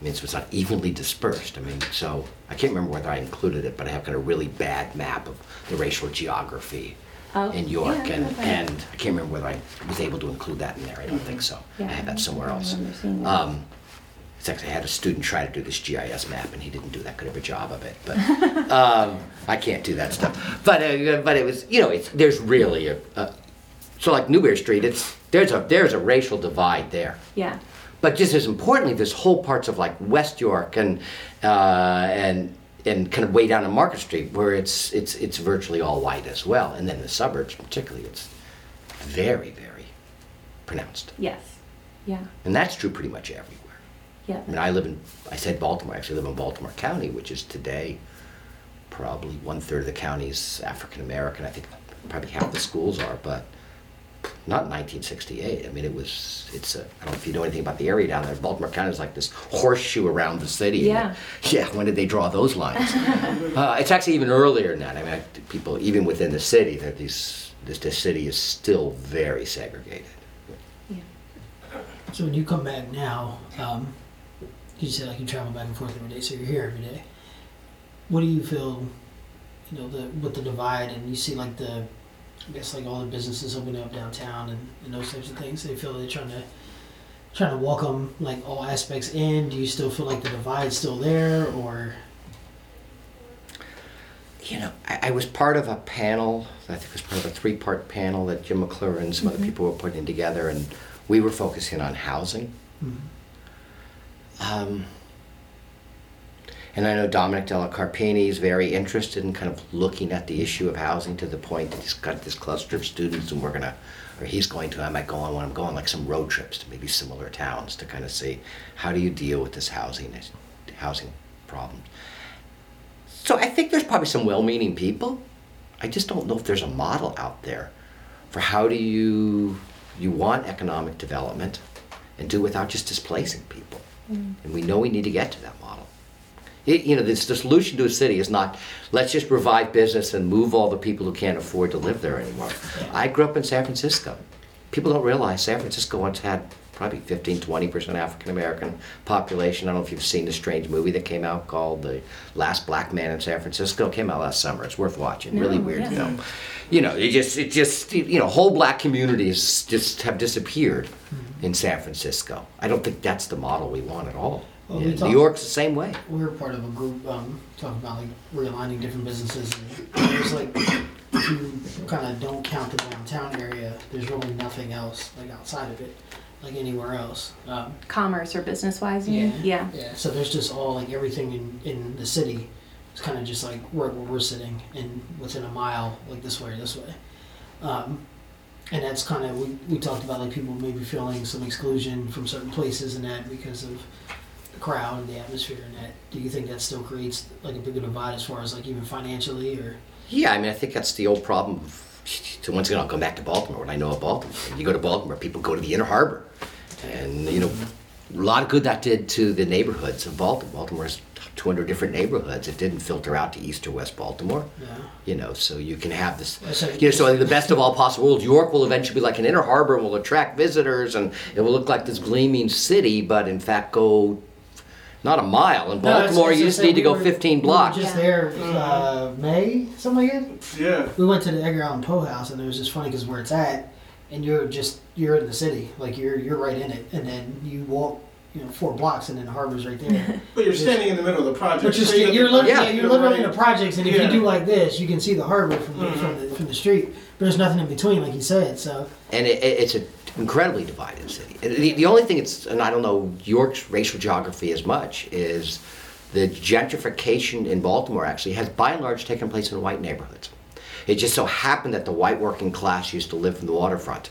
I mean, so it's not evenly dispersed. I mean, so I can't remember whether I included it, but I have got a really bad map of the racial geography Oh, in York, yeah, and, and I can't remember whether I was able to include that in there. I don't think so. I had that somewhere else. Um, it's actually, I had a student try to do this GIS map, and he didn't do that good of a job of it. But um, I can't do that stuff. But uh, but it was, you know, it's there's really a, a so like Newberry Street. It's there's a there's a racial divide there. Yeah, But just as importantly, there's whole parts of like West York and uh, and and kind of way down on Market Street where it's it's it's virtually all white as well, and then the suburbs particularly, it's very very pronounced, yes, yeah, and that's true pretty much everywhere. yeah. I mean, I live in I said Baltimore. I actually live in Baltimore County, which is today probably one third of the county's African American. I think probably half the schools are, but not 1968. I mean, it was. It's. A, I don't know if you know anything about the area down there. Baltimore County is like this horseshoe around the city. Yeah. Yeah. When did they draw those lines? uh, it's actually even earlier than that. I mean, I, people even within the city, that these this, this city is still very segregated. Yeah. So when you come back now, um, 'cause you said like you travel back and forth every day, so you're here every day. What do you feel, you know, the with the divide, and you see like the, I guess like all the businesses opening up downtown and, and those types of things. They feel they're trying to, trying to welcome like all aspects in. Do you still feel like the divide's still there, or You know, I, I was part of a panel, I think it was part of a three part panel that Jim McClure and some other people were putting together, and we were focusing on housing. Mhm. Um, and I know Dominic DelliCarpini is very interested in kind of looking at the issue of housing to the point that he's got this cluster of students, and we're going to, or he's going to, I might go on when I'm going, like some road trips to maybe similar towns to kind of see how do you deal with this housing, housing problem. So I think there's probably some well-meaning people. I just don't know if there's a model out there for how do you you want economic development and do without just displacing people. Mm. And we know we need to get to that model. It, you know, this, the solution to a city is not let's just revive business and move all the people who can't afford to live there anymore. I grew up in San Francisco. People don't realize San Francisco once had probably 15, 20% African American population. I don't know if you've seen the strange movie that came out called The Last Black Man in San Francisco. It came out last summer. It's worth watching. really oh, weird yeah. film. You know, it just, it just, you know, whole black communities just have disappeared in San Francisco. I don't think that's the model we want at all. Well, we Yeah, New talked- York's the same way. we were part of a group um, talking about like realigning different businesses. And it was like if you kind of don't count the downtown area, there's really nothing else like outside of it, like anywhere else. Um, Commerce or business wise, you mean? Yeah. yeah. So there's just all like everything in in the city. It's kind of just like right where we're sitting and within a mile, like this way or this way. Um, and that's kind of we, we talked about like people maybe feeling some exclusion from certain places and that because of the crowd and the atmosphere and that. Do you think that still creates like a bigger divide as far as like even financially or? Yeah, I mean, I think that's the old problem. Of, so once again, I'll come back to Baltimore. What I know of Baltimore, you go to Baltimore, people go to the Inner Harbor, and you know, a lot of good that did to the neighborhoods of Baltimore. Baltimore's 200 different neighborhoods. It didn't filter out to East or West Baltimore. Yeah. You know, so you can have this. So- You know, so in the best of all possible worlds, York will eventually be like an Inner Harbor and will attract visitors, and it will look like this gleaming city, but in fact go not a mile. In No, it's- Baltimore, it's you just just that need to we go were- 15 we were blocks. just Yeah. there uh, May something like that. Yeah. We went to the Edgar Allan Poe house, and it was just funny because where it's at, and you're just you're in the city, like you're you're right in it, and then you walk, you know, four blocks, and then the harbor's right there. But you're standing in the middle of the project. But you're, so you sta- you're, look- literally, Yeah. yeah, you're literally in right. the projects, and if Yeah. you do like this, you can see the harbor from the, from, the, from the street. But there's nothing in between, like you said. So and it, it- it's an incredibly divided city. The, the only thing it's, and I don't know York's racial geography as much, is the gentrification in Baltimore actually has by and large taken place in white neighborhoods. It just so happened that the white working class used to live from the waterfront.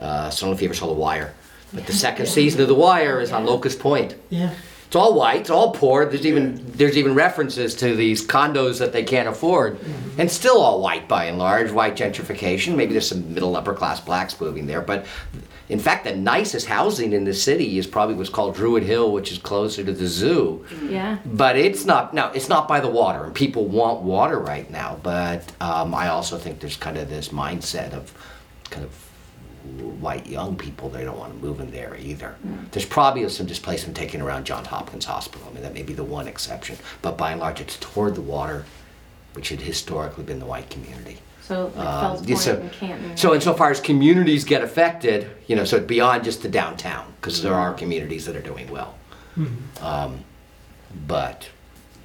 Uh, so I don't know if you ever saw The Wire, but the second season of The Wire is on Yeah. Locust Point. yeah, It's all white. It's all poor. There's even there's even references to these condos that they can't afford, and still all white by and large. White gentrification. Maybe there's some middle upper class blacks moving there, but in fact, the nicest housing in the city is probably what's called Druid Hill, which is closer to the zoo. Yeah. But it's not. now. it's not by the water, and people want water right now. But um, I also think there's kind of this mindset of kind of white young people they don't want to move in there either. There's probably some displacement taken around Johns Hopkins Hospital. I mean, that may be the one exception, but by and large, it's toward the water, which had historically been the white community. So like Um, Fells Point so, and Canton. so insofar as communities get affected, you know, so beyond just the downtown, because there are communities that are doing well. Um, but,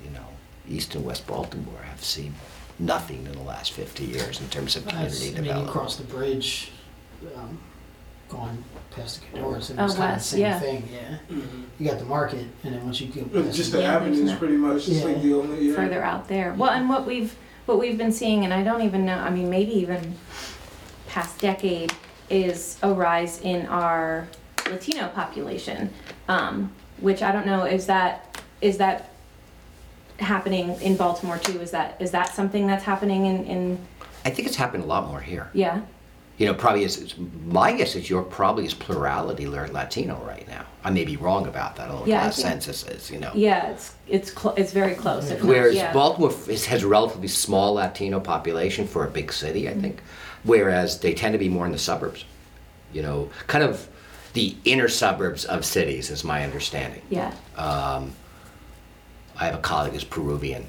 you know, East and West Baltimore have seen nothing in the last 50 years in terms of That's- community I mean, you development. cross the bridge, um, going past the Codorus, and Oh, it's kind of the west, same yeah. thing. Yeah, Mhm. you got the market, and then once you go past Just the, the Yeah, there's avenues, no- pretty much. It's like Yeah. the only. Yeah. further out there. Well, and what we've what we've been seeing, and I don't even know. I mean, maybe even past decade is a rise in our Latino population, um, which I don't know. Is that is that happening in Baltimore too? Is that is that something that's happening in in I think it's happened a lot more here. yeah You know, probably is, my guess is York probably is plurality Latino right now. I may be wrong about that. Don't Yeah, the last census is, you know. yeah it's it's cl- it's very close. Not, Whereas yeah. Baltimore is, has a relatively small Latino population for a big city, I think. Whereas they tend to be more in the suburbs. You know, kind of the inner suburbs of cities, is my understanding. yeah Um, I have a colleague who's Peruvian,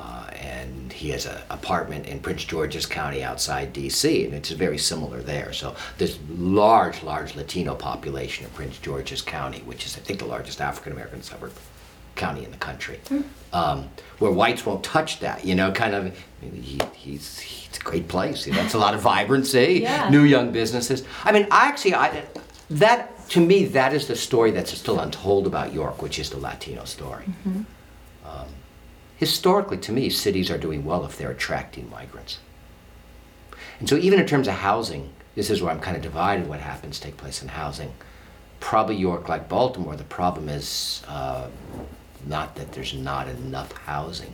uh, and he has an apartment in Prince George's County outside D.C., and it's very similar there. So there's large, large Latino population in Prince George's County, which is, I think, the largest African American suburb county in the country, um, where whites won't touch that. You know, kind of. He, he's, he's a great place. You know, it's a lot of vibrancy, Yeah. new young businesses. I mean, I actually, I, that to me, that is the story that's still untold about York, which is the Latino story. Um, historically, to me, cities are doing well if they're attracting migrants. And so, even in terms of housing, this is where I'm kind of divided. What happens take place in housing? Probably York, like Baltimore, the problem is uh, not that there's not enough housing.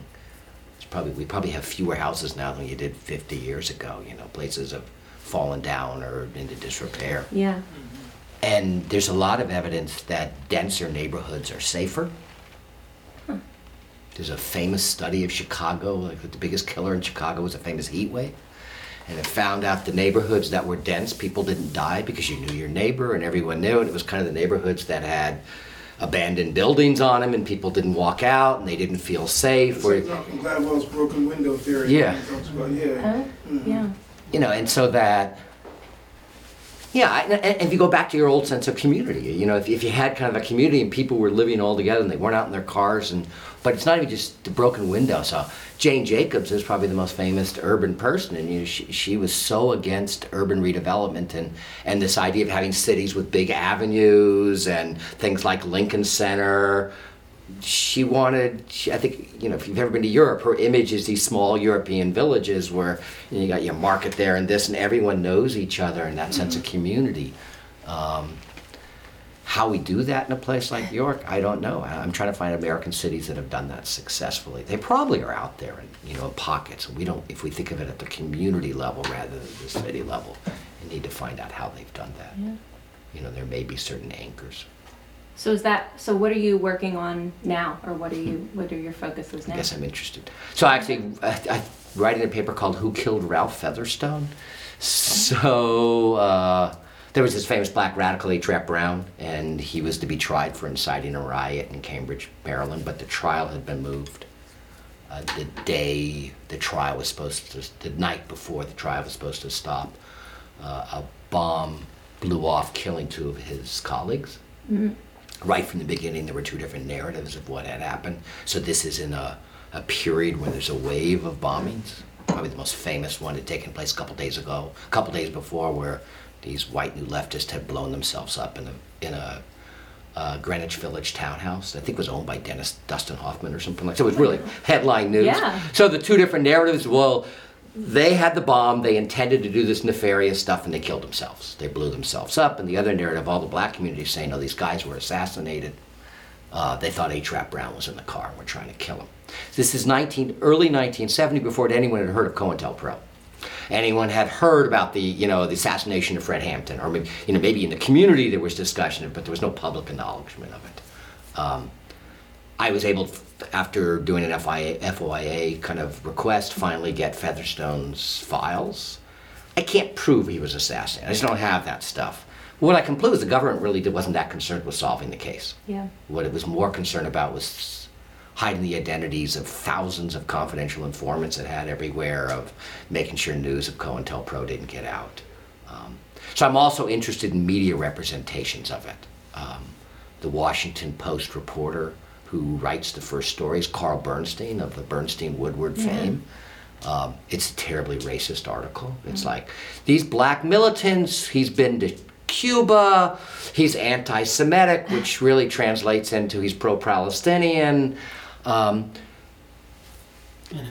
It's probably we probably have fewer houses now than you did 50 years ago. You know, places have fallen down or into disrepair. Yeah. And there's a lot of evidence that denser neighborhoods are safer. There's a famous study of Chicago, like the biggest killer in Chicago was a famous heat wave. And it found out the neighborhoods that were dense, people didn't die because you knew your neighbor and everyone knew. And it was kind of the neighborhoods that had abandoned buildings on them and people didn't walk out and they didn't feel safe. It's Or, like Malcolm Gladwell's broken window theory. Yeah. Talks about, yeah. Huh? Mm-hmm. Yeah. you know, and so that, yeah, and, and if you go back to your old sense of community, you know, if, if you had kind of a community and people were living all together and they weren't out in their cars, and but it's not even just the broken window. So Jane Jacobs is probably the most famous urban person, and you know, she, she was so against urban redevelopment and and this idea of having cities with big avenues and things like Lincoln Center. She wanted she, i think you know if you've ever been to europe her image is these small european villages where you, know, you got your market there and this and everyone knows each other and that sense of community. Um, how we do that in a place like york i don't know I- i'm trying to find american cities that have done that successfully they probably are out there in you know pockets we don't if we think of it at the community level rather than the city level we need to find out how they've done that Yeah. you know there may be certain anchors So is that so? What are you working on now, or what are you? What are your focuses I now? guess I'm interested. So I actually, I, I writing a paper called "Who Killed Ralph Featherstone." So uh, there was this famous black radical A. Brown, and he was to be tried for inciting a riot in Cambridge, Maryland, but the trial had been moved. Uh, the day the trial was supposed to, the night before the trial was supposed to stop, uh, a bomb blew off, killing two of his colleagues right from the beginning there were two different narratives of what had happened so this is in a, a period where there's a wave of bombings probably the most famous one had taken place a couple days ago a couple days before where these white new leftists had blown themselves up in a in a uh, Greenwich Village townhouse. I think it was owned by Dennis Dustin Hoffman or something like. that. So it was really headline news. Yeah. So the two different narratives. Well, they had the bomb. They intended to do this nefarious stuff, and they killed themselves. They blew themselves up. And the other narrative, all the black community is saying, "No, these guys were assassinated. Uh, they thought H. Rap Brown was in the car and were trying to kill him." This is 19, early 1970, before anyone had heard of COINTELPRO. Anyone had heard about the, you know, the assassination of Fred Hampton, or maybe, you know, maybe in the community there was discussion, but there was no public acknowledgement of it. Um, I was able, after doing an FIA, FOIA kind of request, finally get Featherstone's files. I can't prove he was assassinated. I just don't have that stuff. What I can prove is the government really wasn't that concerned with solving the case. Yeah. What it was more concerned about was hiding the identities of thousands of confidential informants it had everywhere, of making sure news of COINTELPRO didn't get out. Um, so I'm also interested in media representations of it. Um, the Washington Post reporter who writes the first stories, Carl Bernstein of the Bernstein Woodward fame. Um, it's a terribly racist article. It's like these black militants. He's been to Cuba. He's anti-Semitic, which really translates into he's pro-Palestinian. Um,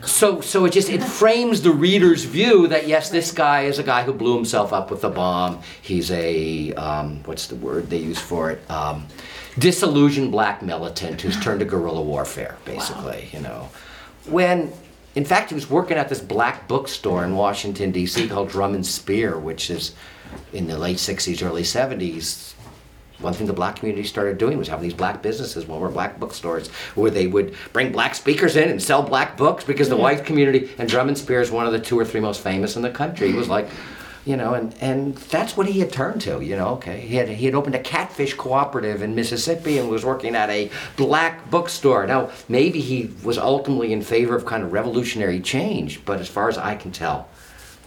so, so it just it frames the reader's view that yes, this guy is a guy who blew himself up with a bomb. He's a um, what's the word they use for it? Um, disillusioned black militant who's turned to guerrilla warfare, basically. You know, when in fact he was working at this black bookstore in Washington D.C. called Drum and Spear, which is in the late '60s, early '70s one thing the black community started doing was having these black businesses, one were black bookstores, where they would bring black speakers in and sell black books because the white community and Drum and Spear is one of the two or three most famous in the country. Was like, you know, and, and that's what he had turned to, you know, okay. He had he had opened a catfish cooperative in Mississippi and was working at a black bookstore. Now, maybe he was ultimately in favor of kind of revolutionary change, but as far as I can tell,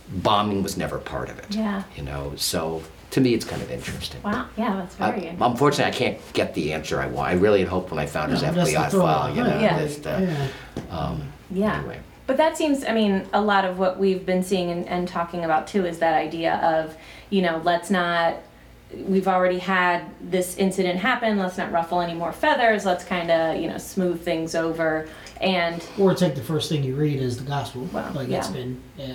bombing was never part of it. Yeah. You know, so to me it's kind of interesting. Wow. Yeah, that's very Uh, interesting. unfortunately, I can't get the answer I want. I really had hoped when I found his No, that's the FBI file, out. you know, Yeah. just, uh, yeah. um, Yeah. anyway. But that seems, I mean, a lot of what we've been seeing and, and talking about too is that idea of, you know, let's not, we've already had this incident happen, let's not ruffle any more feathers, let's kind of, you know, smooth things over. And, Or take the first thing you read as the gospel. Well, like it's yeah. been, yeah.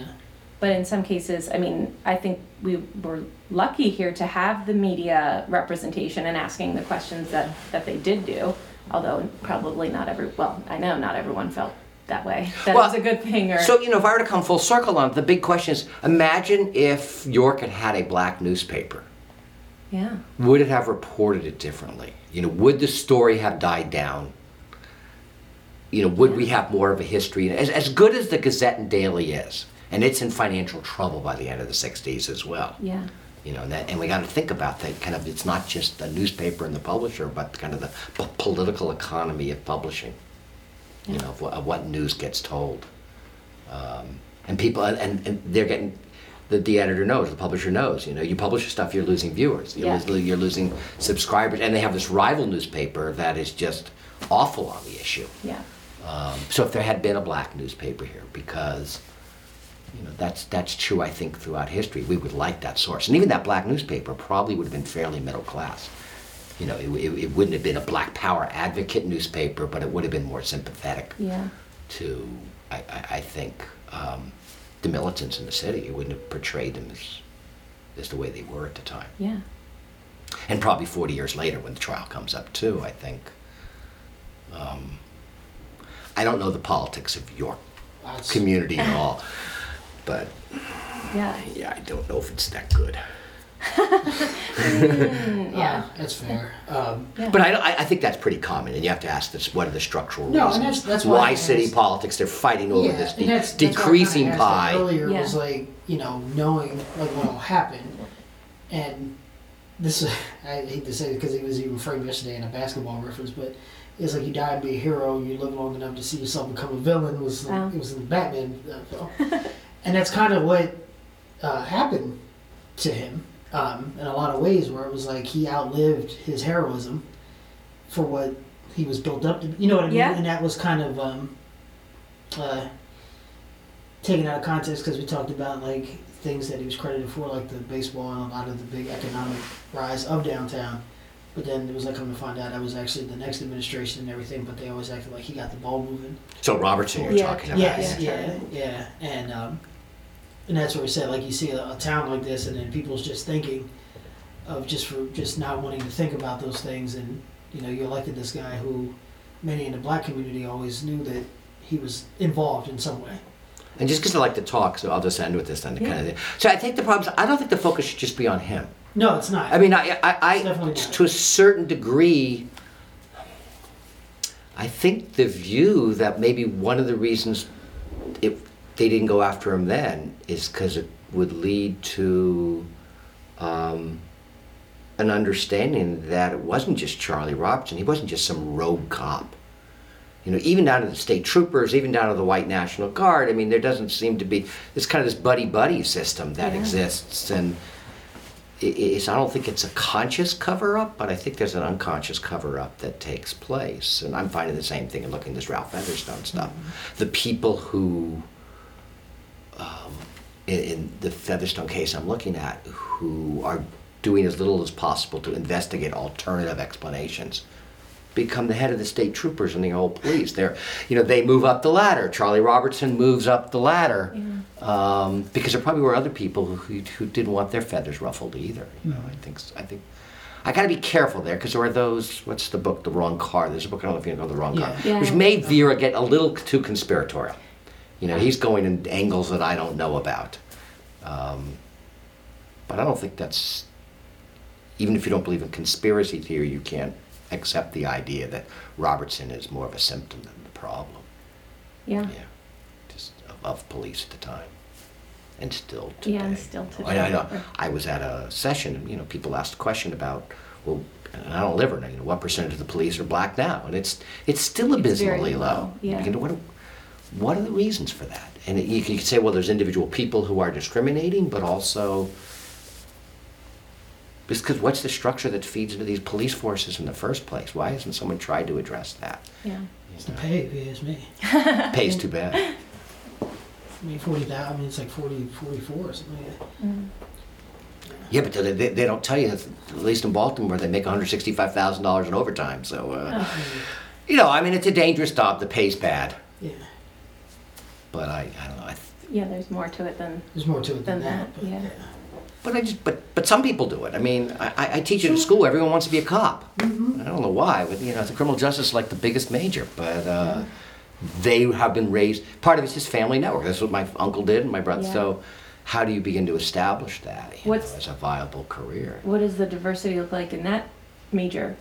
But in some cases, I mean, I think we were lucky here to have the media representation and asking the questions that, that they did do. Although probably not every, well, I know not everyone felt that way. That Well, was a good thing. Or So, you know, if I were to come full circle on it, the big question is imagine if York had had a black newspaper. yeah, Would it have reported it differently? You know, would the story have died down? You know, would we have more of a history? As, as good as the Gazette and Daily is, and it's in financial trouble by the end of the 60s as well. yeah, You know, and, that, and we got to think about that kind of, it's not just the newspaper and the publisher, but kind of the p- political economy of publishing, you know, of what, of what news gets told. Um, and people, and, and they're getting, the, the editor knows, the publisher knows, you know, you publish your stuff, you're losing viewers, you're, Yeah. lo- you're losing subscribers, and they have this rival newspaper that is just awful on the issue. yeah, Um, so if there had been a black newspaper here, because you know that's that's true, I think throughout history, we would like that source, and even that black newspaper probably would have been fairly middle class. You know, it, it, it wouldn't have been a black power advocate newspaper, but it would have been more sympathetic yeah, to, I, I, I think, um, the militants in the city. It wouldn't have portrayed them as as the way they were at the time, yeah, and probably 40 years later when the trial comes up too. I think. Um, I don't know the politics of your That's- community at all. But yeah, yeah, I don't know if it's that good. Mm, yeah, Uh, that's fair. Um, yeah. But I, don't- I, I think that's pretty common, and you have to ask this: what are the structural No, and reasons? that's- that's why why I city asked- politics? They're fighting over yeah, this and de- that's- that's why I kinda decreasing asked that pie. Earlier Yeah. was like you know knowing like what all happened, and this I hate to say it because it was even framed yesterday in a basketball reference, but it's like you die and be a hero, you live long enough to see yourself become a villain. Was Oh. it was in the Batman uh, film, and that's kind of what uh, happened to him um, in a lot of ways, where it was like he outlived his heroism for what he was built up to. You know what I mean? Yeah. And that was kind of um, uh, taken out of context because we talked about like things that he was credited for, like the baseball and a lot of the big economic rise of downtown. But then it was like come to find out that was actually the next administration and everything. But they always acted like he got the ball moving. So Robertson, you're Yeah. talking about. Yes, Yeah. yeah, yeah, and um, and that's where we said like you see a, a town like this, and then people's just thinking of just for just not wanting to think about those things, and you know you elected this guy who many in the black community always knew that he was involved in some way. And just because I like to talk, so I'll just end with this then. Yeah. Kind of. thing. So I think the problem is I don't think the focus should just be on him. No, it's not. I mean, I, I, I It's definitely not. to a certain degree, I think the view that maybe one of the reasons it, they didn't go after him then is because it would lead to um, an understanding that it wasn't just Charlie Robertson. He wasn't just some rogue cop. You know, even down to the state troopers, even down to the white National Guard. I mean, there doesn't seem to be this kind of this buddy buddy system that Yeah. exists, and i- it's, I don't think it's a conscious cover up, but I think there's an unconscious cover up that takes place. And I'm finding the same thing in looking at this Ralph Featherstone stuff. The people who, um, in, in the Featherstone case I'm looking at, who are doing as little as possible to investigate alternative explanations become the head of the state troopers and the old police. They're, you know, they move up the ladder. Charlie Robertson moves up the ladder um, because there probably were other people who, who didn't want their feathers ruffled either. You know, I think I think I got to be careful there because there are those. What's the book? The Wrong Car. There's a book I don't know if you know the Wrong Car, Yeah. Yeah. which made Vera get a little too conspiratorial. You know, he's going in angles that I don't know about. Um, but I don't think that's even if you don't believe in conspiracy theory, you can't accept the idea that Robertson is more of a symptom than the problem. yeah, Yeah, just of, of police at the time, and still today. Yeah, and still I, I know. I was at a session, and you know, people asked a question about, well, and I don't live here. You know, what percentage of the police are black now? And it's it's still It's abysmally low. low, yeah. You know, what what are the reasons for that? And you can say, well, there's individual people who are discriminating, but also because what's the structure that feeds into these police forces in the first place? Why hasn't someone tried to address that? yeah, it's the pay, if you ask me. Pays too bad. I mean, forty thousand. I mean, it's like 40, 44 or something like that. mm, Yeah, but they, they, they don't tell you, at least in Baltimore, they make $165,000 in overtime. So, uh, Oh. you know, I mean, it's a dangerous job. The pay's bad. Yeah, But I, I don't know. I, yeah. There's more to it than there's more to it than, Than that, but, yeah. but I just, but, but some people do it. I mean, I, I- I teach at a school. Everyone wants to be a cop. Mhm. I don't know why. But, you know, the criminal justice is like the biggest major. But uh, they have been raised. Part of it's just family network. That's what my uncle did and my brother. Yeah. So, how do you begin to establish that you know, What's- as a viable career? What does the diversity look like in that major?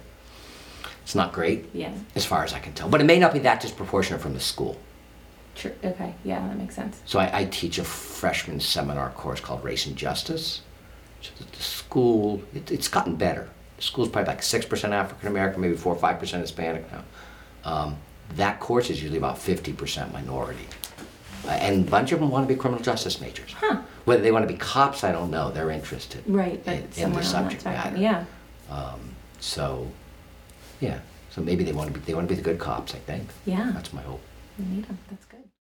It's not great Yeah. as far as I can tell, but it may not be that disproportionate from the school. True. Okay. Yeah, that makes sense. So I, I teach a freshman seminar course called Race and Justice. So the, the school, it, it's gotten better. The school's probably like six percent African American, maybe four or five percent Hispanic now. Um, that course is usually about fifty percent minority, uh, and a bunch of them want to be criminal justice majors. Huh. Whether they want to be cops, I don't know. They're interested. Right. In, in the that subject matter. Yeah. Um, so, yeah. So maybe they want to be they want to be the good cops. I think Yeah. that's my hope. We need 'em. That's good.